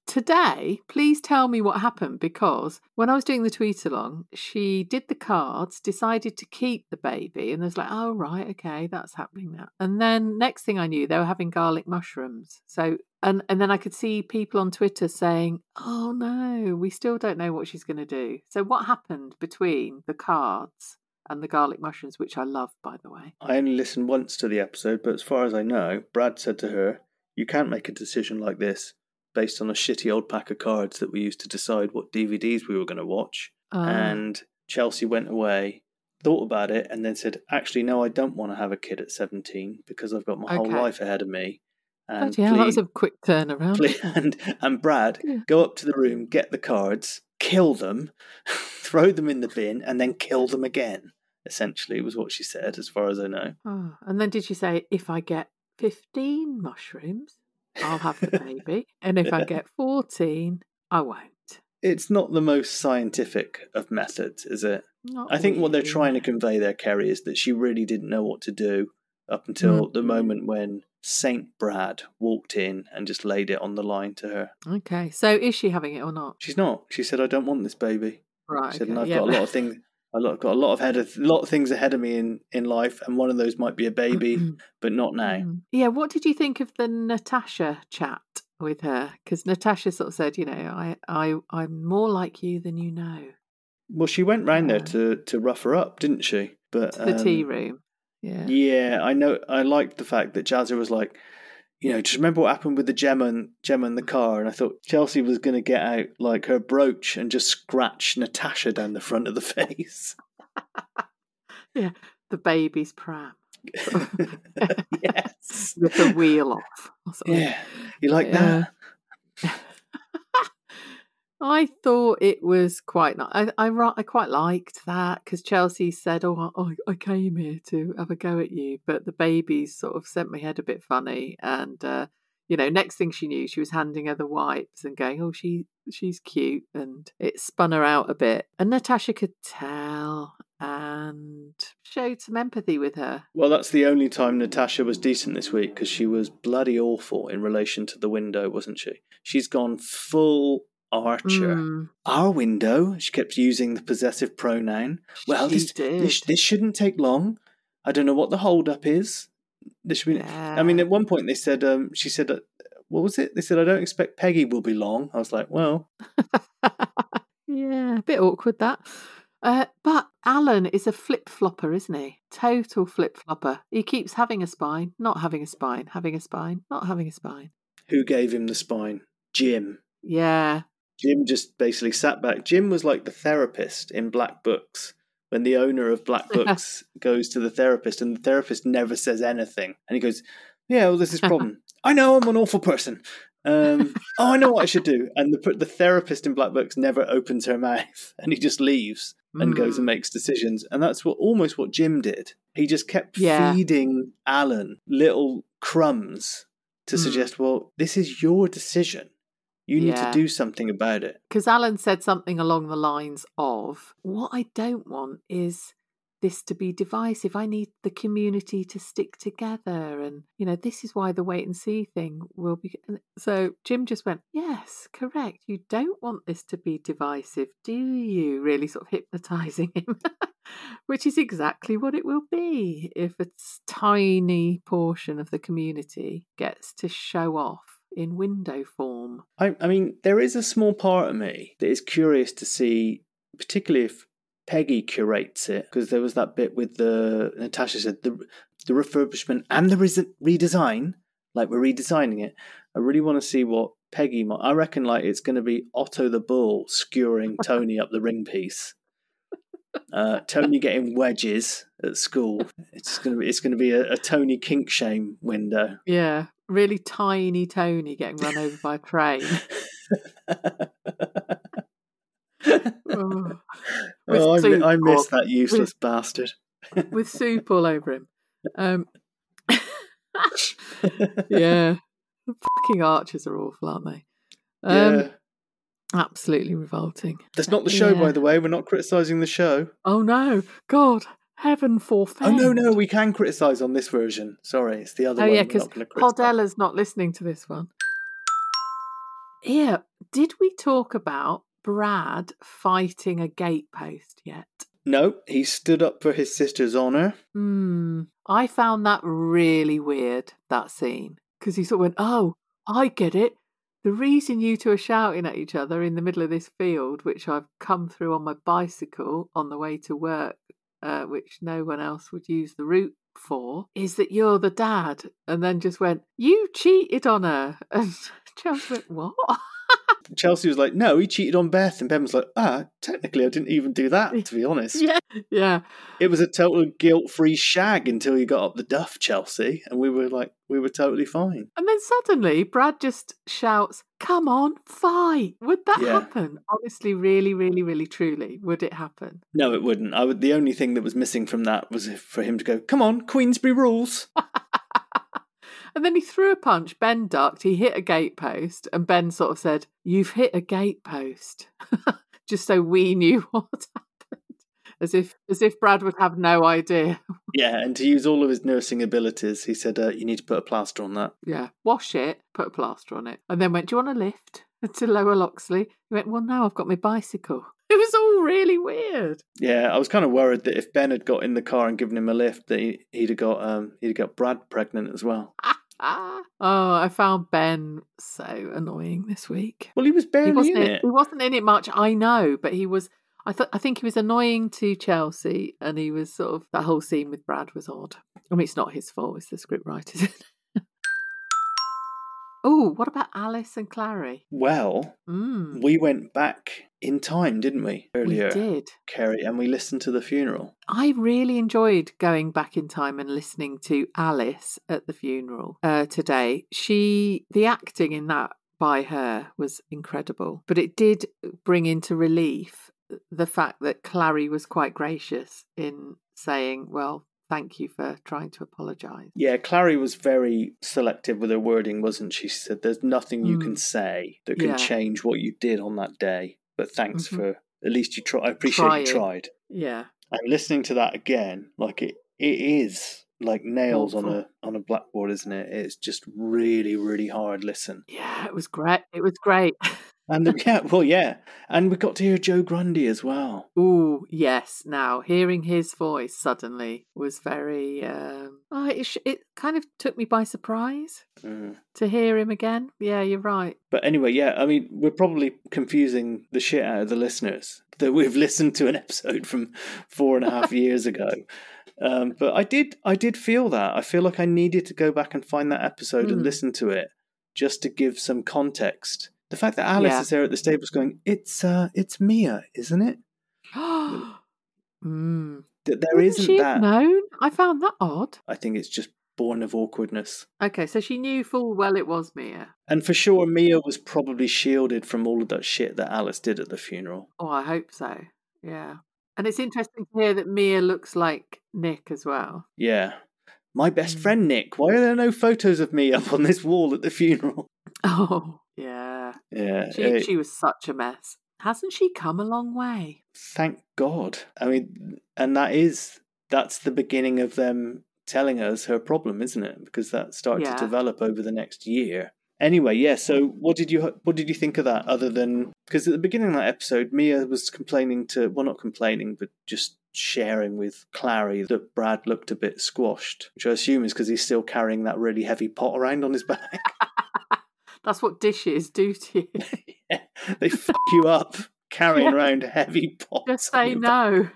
Today, please tell me what happened because when I was doing the tweet along, she did the cards, decided to keep the baby, and there's like, oh, right, okay, that's happening now. And then next thing I knew, they were having garlic mushrooms. So, and, and then I could see people on Twitter saying, oh no, we still don't know what she's going to do. So, what happened between the cards and the garlic mushrooms, which I love, by the way? I only listened once to the episode, but as far as I know, Brad said to her, "You can't make a decision like this." Based on a shitty old pack of cards that we used to decide what DVDs we were going to watch. Uh, and Chelsea went away, thought about it, and then said, "Actually, no, I don't want to have a kid at seventeen because I've got my whole life ahead of me." And bloody hell, that was a quick turnaround. please- and and Brad, Yeah. go up to the room, get the cards, kill them, throw them in the bin, and then kill them again. Essentially, was what she said, as far as I know. Oh, and then did she say, if I get 15 mushrooms, I'll have the baby. and if I get 14, I won't. It's not the most scientific of methods, is it? Not I think what they're trying to convey there, Keri, is that she really didn't know what to do up until the Mm. moment when Saint Brad walked in and just laid it on the line to her. Okay, so is she having it or not? She's not. She said, "I don't want this baby." Right. She said, okay, "And I've yeah. got a lot of things. I got a lot of head of, lot of things ahead of me in in life, and one of those might be a baby, but not now." Mm. Yeah, what did you think of the Natasha chat with her? Because Natasha sort of said, you know, I, I, I'm more like you than you know. Well, she went round there to to rough her up, didn't she? But To the tea um, room. Yeah. Yeah, I know. I liked the fact that Jazzer was like, you know, just remember what happened with the Gemma and Gemma in the car, and I thought Chelsea was going to get out like her brooch and just scratch Natasha down the front of the face. Yeah, the baby's pram yes. with the wheel off. Yeah. You like Yeah. that? I thought it was quite nice. I, I, I quite liked that because Chelsea said, Oh, I, I came here to have a go at you. But the babies sort of sent my head a bit funny. And, uh, you know, next thing she knew, she was handing her the wipes and going, Oh, she she's cute. And it spun her out a bit. And Natasha could tell and showed some empathy with her. Well, that's the only time Natasha was decent this week because she was bloody awful in relation to the window, wasn't she? She's gone full archer. Mm, Our window, she kept using the possessive pronoun. Well, this, this this shouldn't take long. I don't know what the hold up is. This should be. I mean, at one point they said, um, she said, uh, what was it? They said, I don't expect Peggy will be long. I was like, well, yeah, a bit awkward that. Uh, but Alan is a flip flopper, isn't he? Total flip flopper. He keeps having a spine, not having a spine, having a spine, not having a spine. who gave him the spine? Jim. Yeah, Jim just basically sat back. Jim was like the therapist in Black Books. When the owner of Black Books goes to the therapist and the therapist never says anything. And he goes, Yeah, well, there's this problem. I know I'm an awful person. Um, oh, I know what I should do. And the, the therapist in Black Books never opens her mouth and he just leaves and goes and Mm. makes decisions. And that's what almost what Jim did. He just kept Yeah. feeding Alan little crumbs to Mm. suggest, Well, this is your decision. You need Yeah. to do something about it. because Alan said something along the lines of, What I don't want is this to be divisive. I need the community to stick together. And, you know, this is why the wait and see thing will be. So Jim just went, Yes, correct. You don't want this to be divisive, do you? Really sort of hypnotizing him. Which is exactly what it will be if a tiny portion of the community gets to show off in window form. I, I mean, there is a small part of me that is curious to see, particularly if Peggy curates it, because there was that bit with the Natasha said the the refurbishment and the res- redesign, like we're redesigning it. I really want to see what Peggy might. I reckon like it's going to be Otto the bull skewering Tony up the ring piece. Uh, Tony getting wedges at school. It's gonna be it's gonna be a, a Tony kink shame window. Yeah, really tiny Tony getting run over by a train. Oh, oh, I, mi- I miss that useless bastard. with soup all over him. Um, yeah, fucking archers are awful, aren't they? Um, yeah. Absolutely revolting. That's not the show, yeah. by the way. We're not criticising the show. Oh no, God, heaven forfend. Oh, no, no, we can criticise on this version. Sorry, it's the other Oh one. yeah, because not. Cordella's not listening to this one. Yeah, did we talk about Brad fighting a gatepost yet? No, he stood up for his sister's honour. Hmm. I found that really weird, that scene. Because he sort of went, Oh, I get it. The reason you two are shouting at each other in the middle of this field, which I've come through on my bicycle on the way to work, uh, which no one else would use the route for, is that you're the dad. And then just went, You cheated on her. And Chelsea went, What? Chelsea was like, no, he cheated on Beth. And Ben was like, ah, technically, I didn't even do that, to be honest. yeah. Yeah. It was a total guilt free shag until you got up the duff, Chelsea. And we were like, we were totally fine. And then suddenly Brad just shouts, Come on, fight. Would that Yeah. happen? Honestly, really, really, really, truly, would it happen? No, it wouldn't. I would. The only thing that was missing from that was if, for him to go, come on, Queensberry rules. And then he threw a punch. Ben ducked. He hit a gatepost, and Ben sort of said, "You've hit a gatepost," just so we knew what happened, as if as if Brad would have no idea. Yeah, and to use all of his nursing abilities, he said, uh, you need to put a plaster on that. Yeah, wash it, put a plaster on it, and then went, "Do you want a lift to Lower Loxley?" He went, "Well, now I've got my bicycle." It was all really weird. Yeah, I was kind of worried that if Ben had got in the car and given him a lift, that he, he'd have got um, he'd have got Brad pregnant as well. Ah. Oh, I found Ben so annoying this week. Well, he was He wasn't in in, it. he wasn't in it much, I know, but he was I thought I think he was annoying to Chelsea and he was sort of that whole scene with Brad was odd. I mean it's not his fault, it's the script writers. Oh, what about Alice and Clarrie? Well, Mm, we went back in time, didn't we? Earlier, we did. Keri, and we listened to the funeral. I really enjoyed going back in time and listening to Alice at the funeral uh, today. She, the acting in that by her was incredible, but it did bring into relief the fact that Clarrie was quite gracious in saying, "Well, thank you for trying to apologise. Yeah, Clarrie was very selective with her wording, wasn't she? She said, "There's nothing you can Mm. say that can Yeah. change what you did on that day, but thanks Mhm. for at least you try. I appreciate you tried." Yeah, And listening to that again, like it, it is like nails on a on a blackboard, isn't it? It's just really, really hard listen. yeah, it was great. It was great. And the, yeah, well, yeah, and we got to hear Joe Grundy as well. Ooh, yes. Now hearing his voice suddenly was very. Um, oh, it, sh- it kind of took me by surprise Mm. to hear him again. Yeah, you're right. But anyway, yeah, I mean, we're probably confusing the shit out of the listeners that we've listened to an episode from four and a half years ago. Um, but I did, I did feel that. I feel like I needed to go back and find that episode and Hmm. listen to it just to give some context. The fact that Alice Yeah. is there at the stables going, "It's, uh, it's Mia, isn't it?" mm. That there Wouldn't isn't she that. known? I found that odd. I think it's just born of awkwardness. Okay, so she knew full well it was Mia. And for sure, Mia was probably shielded from all of that shit that Alice did at the funeral. Oh, I hope so. Yeah. And it's interesting to hear that Mia looks like Nic as well. Yeah. My best Mm. friend Nic. Why are there no photos of me up on this wall at the funeral? Oh, yeah. Yeah. She, eh, she was such a mess. Hasn't she come a long way? thank God. I mean, and that is that's the beginning of them telling us her problem, isn't it? Because that started Yeah. to develop over the next year. Anyway, yeah. So, what did you what did you think of that? Other than because at the beginning of that episode, Mia was complaining to well, not complaining, but just sharing with Clarrie that Brad looked a bit squashed, which I assume is because he's still carrying that really heavy pot around on his back. That's what dishes do to you. Yeah, they fuck you up carrying Yeah. around heavy pots. Just say no.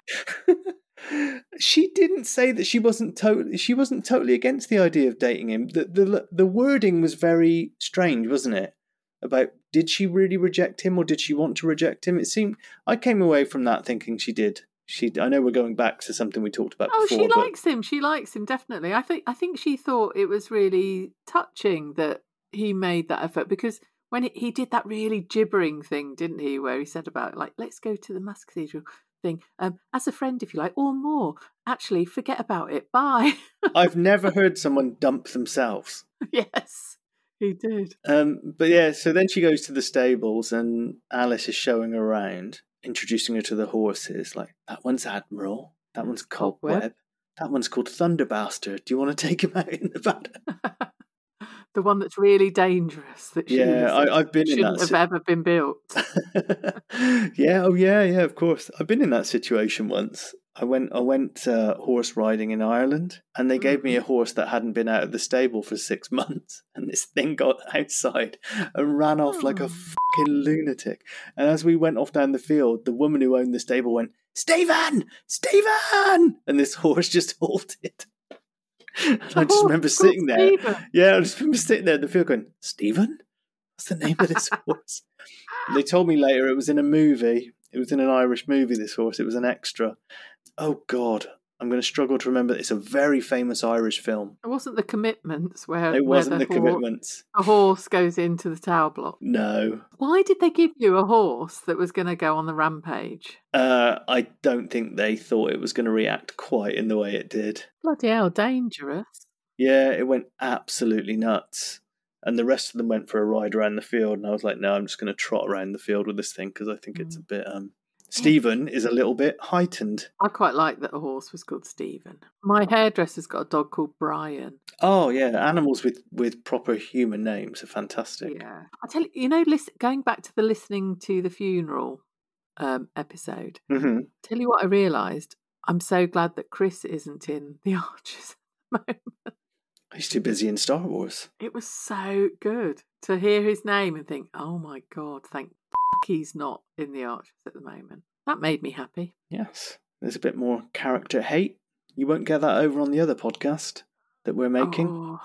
she didn't say that she wasn't totally she wasn't totally against the idea of dating him. The the the wording was very strange, wasn't it? About did she really reject him or did she want to reject him? It seemed I came away from that thinking she did. She I know we're going back to something we talked about Oh, before. she but likes him. She likes him definitely. I think. I think she thought it was really touching that he made that effort because when he, he did that really gibbering thing, didn't he? Where he said about like, let's go to the mass cathedral thing um, as a friend, if you like, or more. Actually, forget about it. Bye. I've never heard someone dump themselves. yes, he did. Um, but yeah, so then she goes to the stables and Alice is showing around, introducing her to the horses. Like, that one's Admiral, that one's Cobweb. Cobweb, that one's called Thunderbastard. Do you want to take him out in Nevada? the one that's really dangerous. That she Yeah, I- I've been shouldn't that have si- ever been built. yeah, oh yeah, yeah, of course. I've been in that situation once. I went I went uh, horse riding in Ireland and they gave me a horse that hadn't been out of the stable for 6 months and this thing got outside and ran off like a Oh. fucking lunatic. And as we went off down the field, the woman who owned the stable went, "Stephen! Stephen!" and this horse just halted. I just Oh, remember sitting there. Stephen. Yeah, I just remember sitting there in the field going, Stephen? What's the name of this horse? they told me later it was in a movie. It was in an Irish movie, this horse. It was an extra. Oh, God. I'm going to struggle to remember. It's a very famous Irish film. It wasn't the commitments where It wasn't the hor- commitments. A horse goes into the tower block. No. Why did they give you a horse that was going to go on the rampage? Uh, I don't think they thought it was going to react quite in the way it did. Bloody hell, dangerous. Yeah, it went absolutely nuts. And the rest of them went for a ride around the field. And I was like, no, I'm just going to trot around the field with this thing because I think it's a bit. um Stephen is a little bit heightened. I quite like that a horse was called Stephen. My hairdresser's got a dog called Brian. Oh yeah, animals with with proper human names are fantastic. Yeah. I tell you, you know, listen, going back to the listening to the funeral um, episode, mm-hmm. tell you what I realised. I'm so glad that Chris isn't in The Archers at the moment. He's too busy in Star Wars. It was so good to hear his name and think, oh my God, thank fuck he's not in The Archers at the moment. That made me happy. Yes, there's a bit more character hate. You won't get that over on the other podcast. that we're making. Oh.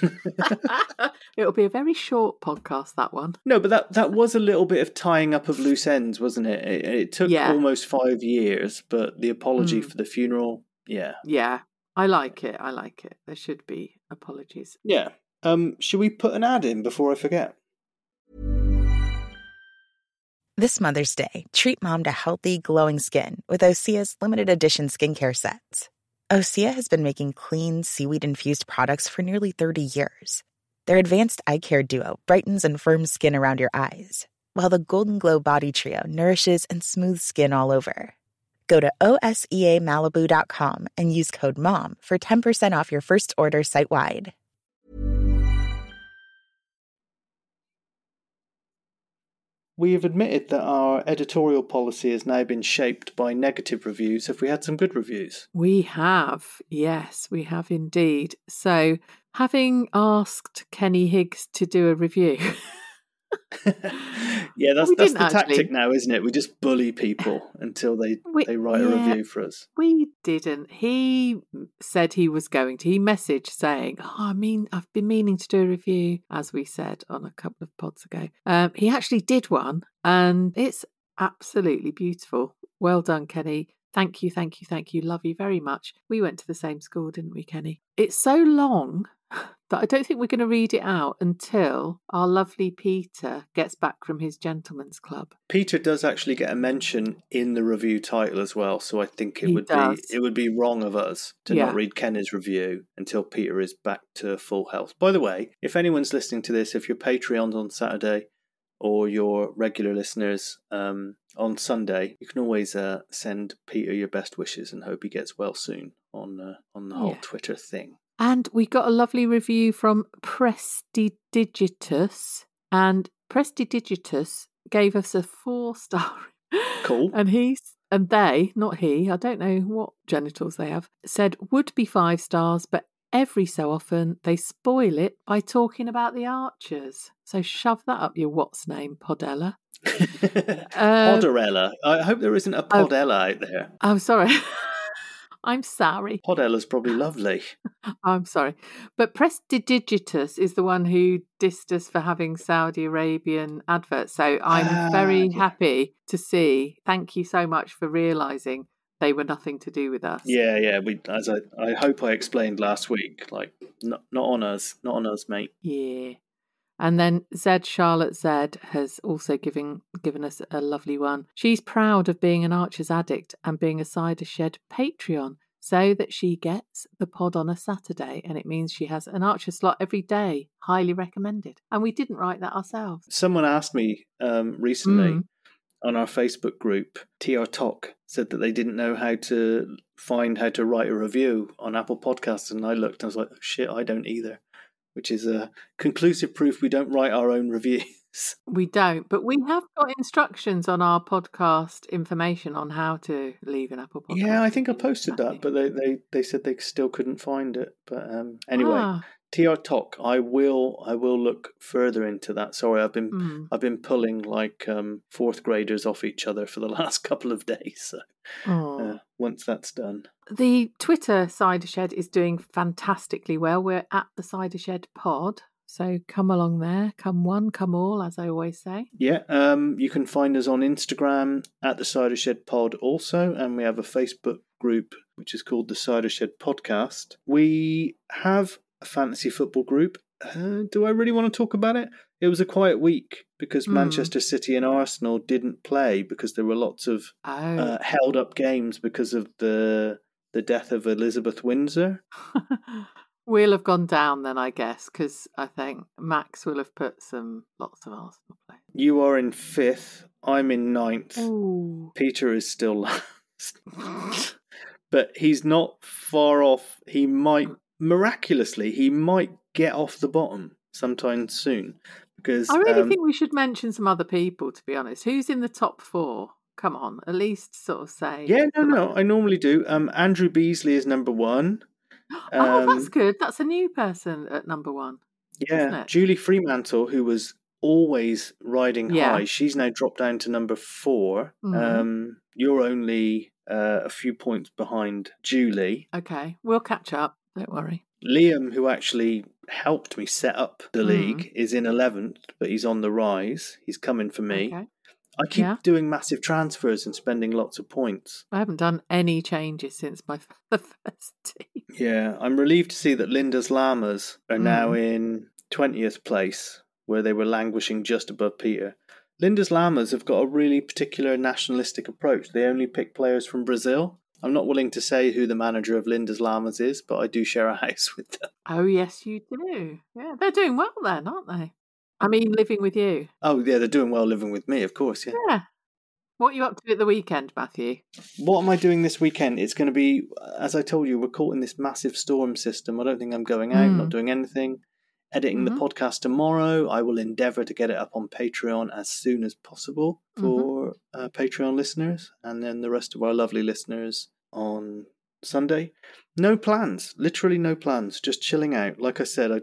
It'll be a very short podcast, that one. No, but that that was a little bit of tying up of loose ends, wasn't it? It, it took Yeah. almost five years, but the apology Mm. for the funeral, yeah, Yeah, I like it. I like it. There should be apologies. yeah. Um, should we put an ad in before I forget? This Mother's Day, treat mom to healthy, glowing skin with Osea's limited edition skincare sets. Osea has been making clean, seaweed infused products for nearly 30 years. Their advanced eye care duo brightens and firms skin around your eyes, while the Golden Glow Body Trio nourishes and smooths skin all over. Go to OSEAMalibu.com and use code MOM for 10% off your first order site wide. We have admitted that our editorial policy has now been shaped by negative reviews. Have we had some good reviews? We have, yes, we have indeed. So, having asked Kenny Higgs to do a review, yeah, that's that's the tactic now, isn't it? We just bully people until they We- they write a review for us. we didn't. He said he was going to. He messaged saying, "Oh, I mean, I've been meaning to do a review," as we said on a couple of pods ago. Um, he actually did one, and it's absolutely beautiful. Well done, Kenny. Thank you, thank you, thank you. Love you very much. We went to the same school, didn't we, Kenny? It's so long that I don't think we're going to read it out until our lovely Peter gets back from his gentleman's club. Peter does actually get a mention in the review title as well, so I think it He would does. be it would be wrong of us to Yeah. not read Kenny's review until Peter is back to full health. By the way, if anyone's listening to this, if you're Patreons on Saturday or your regular listeners um, on Sunday, you can always uh, send Peter your best wishes and hope he gets well soon on uh, on the whole Yeah. Twitter thing. And we got a lovely review from Prestidigitus. And Prestidigitus gave us a four star. Cool. And he's and they, not he, I don't know what genitals they have, said would be five stars, but every so often they spoil it by talking about the archers. So shove that up your what's name, Podella. Uh, Podarella. I hope there isn't a oh. Podella out there. I'm sorry. I'm sorry. Podella's probably lovely. I'm sorry. But Prestidigitus is the one who dissed us for having Saudi Arabian adverts. So I'm Ah, very yeah. happy to see. Thank you so much for realising they were nothing to do with us. Yeah, yeah. We, as I, I hope I explained last week, like not, not on us, not on us, mate. Yeah. And then Zed Charlotte Zed has also given given us a lovely one. She's proud of being an Archer's addict and being a Cider Shed Patreon so that she gets the pod on a Saturday and it means she has an Archer slot every day. Highly recommended. And we didn't write that ourselves. Someone asked me um, recently Mm. on our Facebook group, TR Talk, said that they didn't know how to find how to write a review on Apple Podcasts, and I looked, and I was like, oh, shit, I don't either. Which is a conclusive proof we don't write our own reviews. We don't, but we have got instructions on our podcast information on how to leave an Apple podcast. Yeah, I think I posted that, but they, they, they said they still couldn't find it. But um, anyway, Ah, TR Talk, I will I will look further into that. Sorry, I've been mm. I've been pulling like um, fourth graders off each other for the last couple of days. So Oh. uh, once that's done, The Twitter Cider Shed is doing fantastically well. We're at the Cider Shed Pod. So come along there. Come one, come all, as I always say. yeah, um, you can find us on Instagram at the Cider Shed Pod also, and we have a Facebook group which is called the Cider Shed Podcast. We have fantasy football group. Uh, do I really want to talk about it? It was a quiet week because Hmm. Manchester City and Arsenal didn't play because there were lots of Oh. uh, held up games because of the the death of Elizabeth Windsor. we'll have gone down then, I guess, because I think Max will have put some lots of Arsenal players. You are in fifth. I'm in ninth. Ooh. Peter is still last, but he's not far off. He might miraculously he might get off the bottom sometime soon because I really um, think we should mention some other people, to be honest. Who's in the top four? Come on, at least sort of say. yeah no no I normally do. Um, Andrew Beasley is number one. oh, that's Um, good. That's a new person at number one. isn't Yeah, it? Julie Fremantle, who was always riding Yeah. high, she's now dropped down to number 4 Mhm. Um, you're only uh, a few points behind Julie. Okay, we'll catch up. Don't worry. Liam, who actually helped me set up the Mm. league, is in 11th, but he's on the rise. He's coming for me. Okay. I keep Yeah. doing massive transfers and spending lots of points. I haven't done any changes since my the first team. Yeah, I'm relieved to see that Linda's Llamas are now Mm. in 20th place, where they were languishing just above Peter. Linda's Llamas have got a really particular nationalistic approach. They only pick players from Brazil. I'm not willing to say who the manager of Linda's Llamas is, but I do share a house with them. Oh yes, you do. Yeah, they're doing well then, aren't they? I mean, living with you. Oh, yeah, they're doing well living with me, of course, yeah. Yeah. What are you up to at the weekend, Matthew? What am I doing this weekend? It's going to be, as I told you, we're caught in this massive storm system. I don't think I'm going out, not Mm. doing anything. Editing Mhm. the podcast tomorrow. I will endeavour to get it up on Patreon as soon as possible for uh, Patreon listeners, and then the rest of our lovely listeners on Sunday. No plans, literally no plans. Just chilling out. Like I said, I,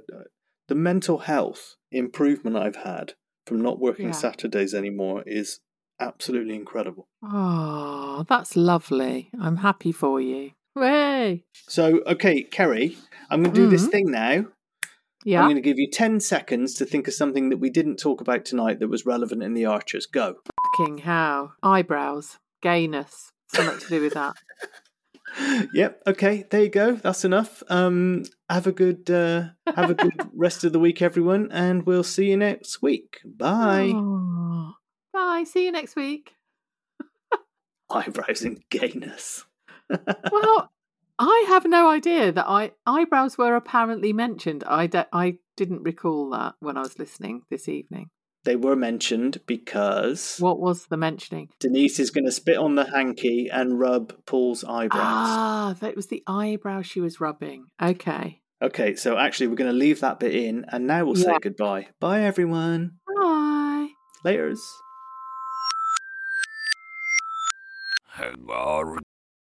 the mental health improvement I've had from not working Yeah. Saturdays anymore is absolutely incredible. Oh, that's lovely. I'm happy for you. Way. So, okay, Keri, I'm going to do this Mhm. thing now. I'm going to give you 10 seconds to think of something that we didn't talk about tonight that was relevant in the Archers. Go. Fucking how. Eyebrows. Gayness. Something to do with that. yep, okay, there you go. That's enough. Um, have a good uh, have a good rest of the week, everyone, and we'll see you next week. Bye. Oh. Bye. See you next week. Eyebrows and gayness. Well, I have no idea that I eyebrows were apparently mentioned. I, de- I didn't recall that when I was listening this evening. They were mentioned because What was the mentioning? Denise is going to spit on the hanky and rub Paul's eyebrows. Ah, that was the eyebrow she was rubbing. Okay. Okay, so actually, we're going to leave that bit in, and now we'll say goodbye. Bye, everyone. Bye. Laters. Hangar